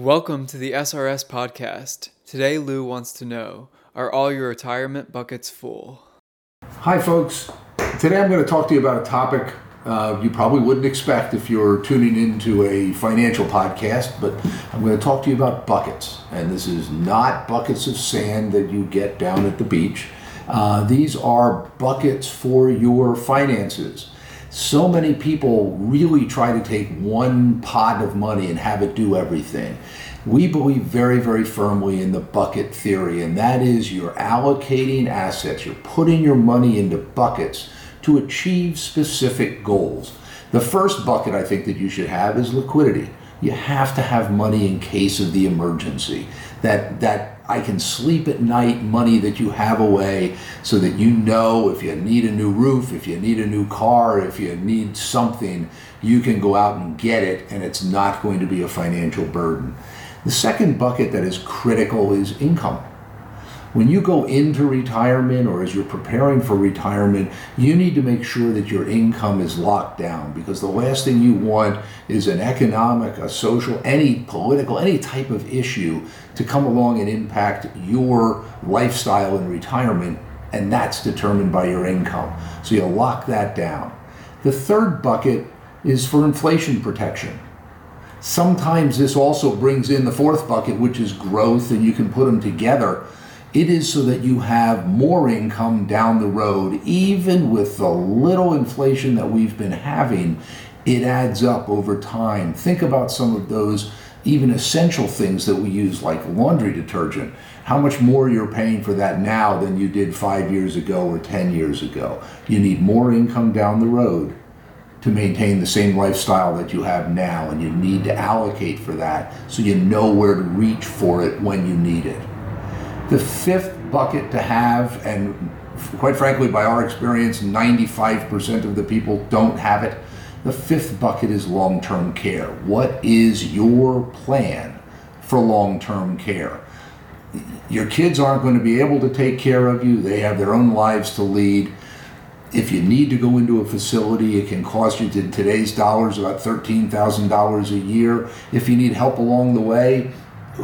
Welcome to the SRS podcast. Today, Lou wants to know Are all your retirement buckets full? Hi, folks. Today I'm going to talk to you about a topic uh, you probably wouldn't expect if you're tuning into a financial podcast, but I'm going to talk to you about buckets. And this is not buckets of sand that you get down at the beach. Uh, these are buckets for your finances. So many people really try to take one pot of money and have it do everything. We believe very, very firmly in the bucket theory, and that is you're allocating assets, you're putting your money into buckets to achieve specific goals. The first bucket I think that you should have is liquidity. You have to have money in case of the emergency. That that I can sleep at night money that you have away so that you know if you need a new roof, if you need a new car, if you need something, you can go out and get it and it's not going to be a financial burden. The second bucket that is critical is income when you go into retirement or as you're preparing for retirement, you need to make sure that your income is locked down because the last thing you want is an economic, a social, any political, any type of issue to come along and impact your lifestyle in retirement, and that's determined by your income. So you lock that down. The third bucket is for inflation protection. Sometimes this also brings in the fourth bucket, which is growth, and you can put them together it is so that you have more income down the road, even with the little inflation that we've been having. It adds up over time. Think about some of those even essential things that we use, like laundry detergent. How much more you're paying for that now than you did five years ago or 10 years ago. You need more income down the road to maintain the same lifestyle that you have now, and you need to allocate for that so you know where to reach for it when you need it. The fifth bucket to have, and quite frankly, by our experience, 95% of the people don't have it. The fifth bucket is long term care. What is your plan for long term care? Your kids aren't going to be able to take care of you, they have their own lives to lead. If you need to go into a facility, it can cost you to today's dollars about $13,000 a year. If you need help along the way,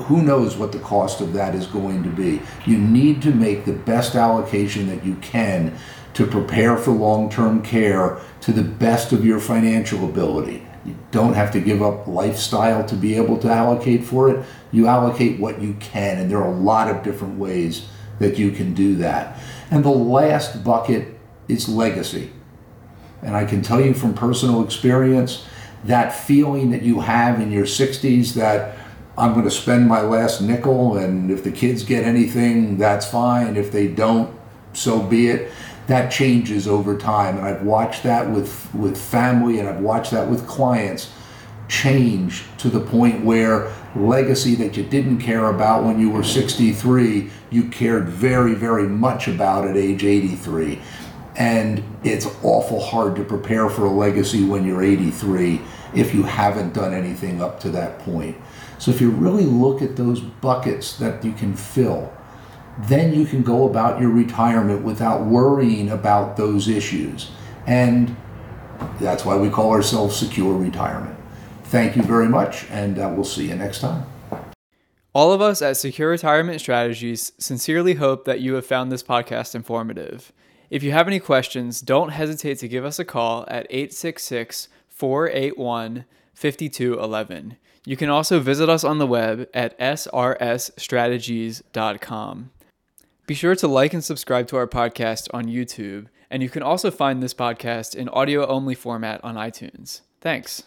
who knows what the cost of that is going to be. You need to make the best allocation that you can to prepare for long term care to the best of your financial ability. You don't have to give up lifestyle to be able to allocate for it. You allocate what you can, and there are a lot of different ways that you can do that. And the last bucket is legacy. And I can tell you from personal experience that feeling that you have in your 60s that I'm going to spend my last nickel, and if the kids get anything, that's fine. If they don't, so be it. That changes over time, and I've watched that with with family, and I've watched that with clients change to the point where legacy that you didn't care about when you were 63, you cared very, very much about at age 83. And it's awful hard to prepare for a legacy when you're 83 if you haven't done anything up to that point. So if you really look at those buckets that you can fill, then you can go about your retirement without worrying about those issues. And that's why we call ourselves Secure Retirement. Thank you very much, and uh, we'll see you next time. All of us at Secure Retirement Strategies sincerely hope that you have found this podcast informative. If you have any questions, don't hesitate to give us a call at 866 481 5211. You can also visit us on the web at srsstrategies.com. Be sure to like and subscribe to our podcast on YouTube, and you can also find this podcast in audio only format on iTunes. Thanks.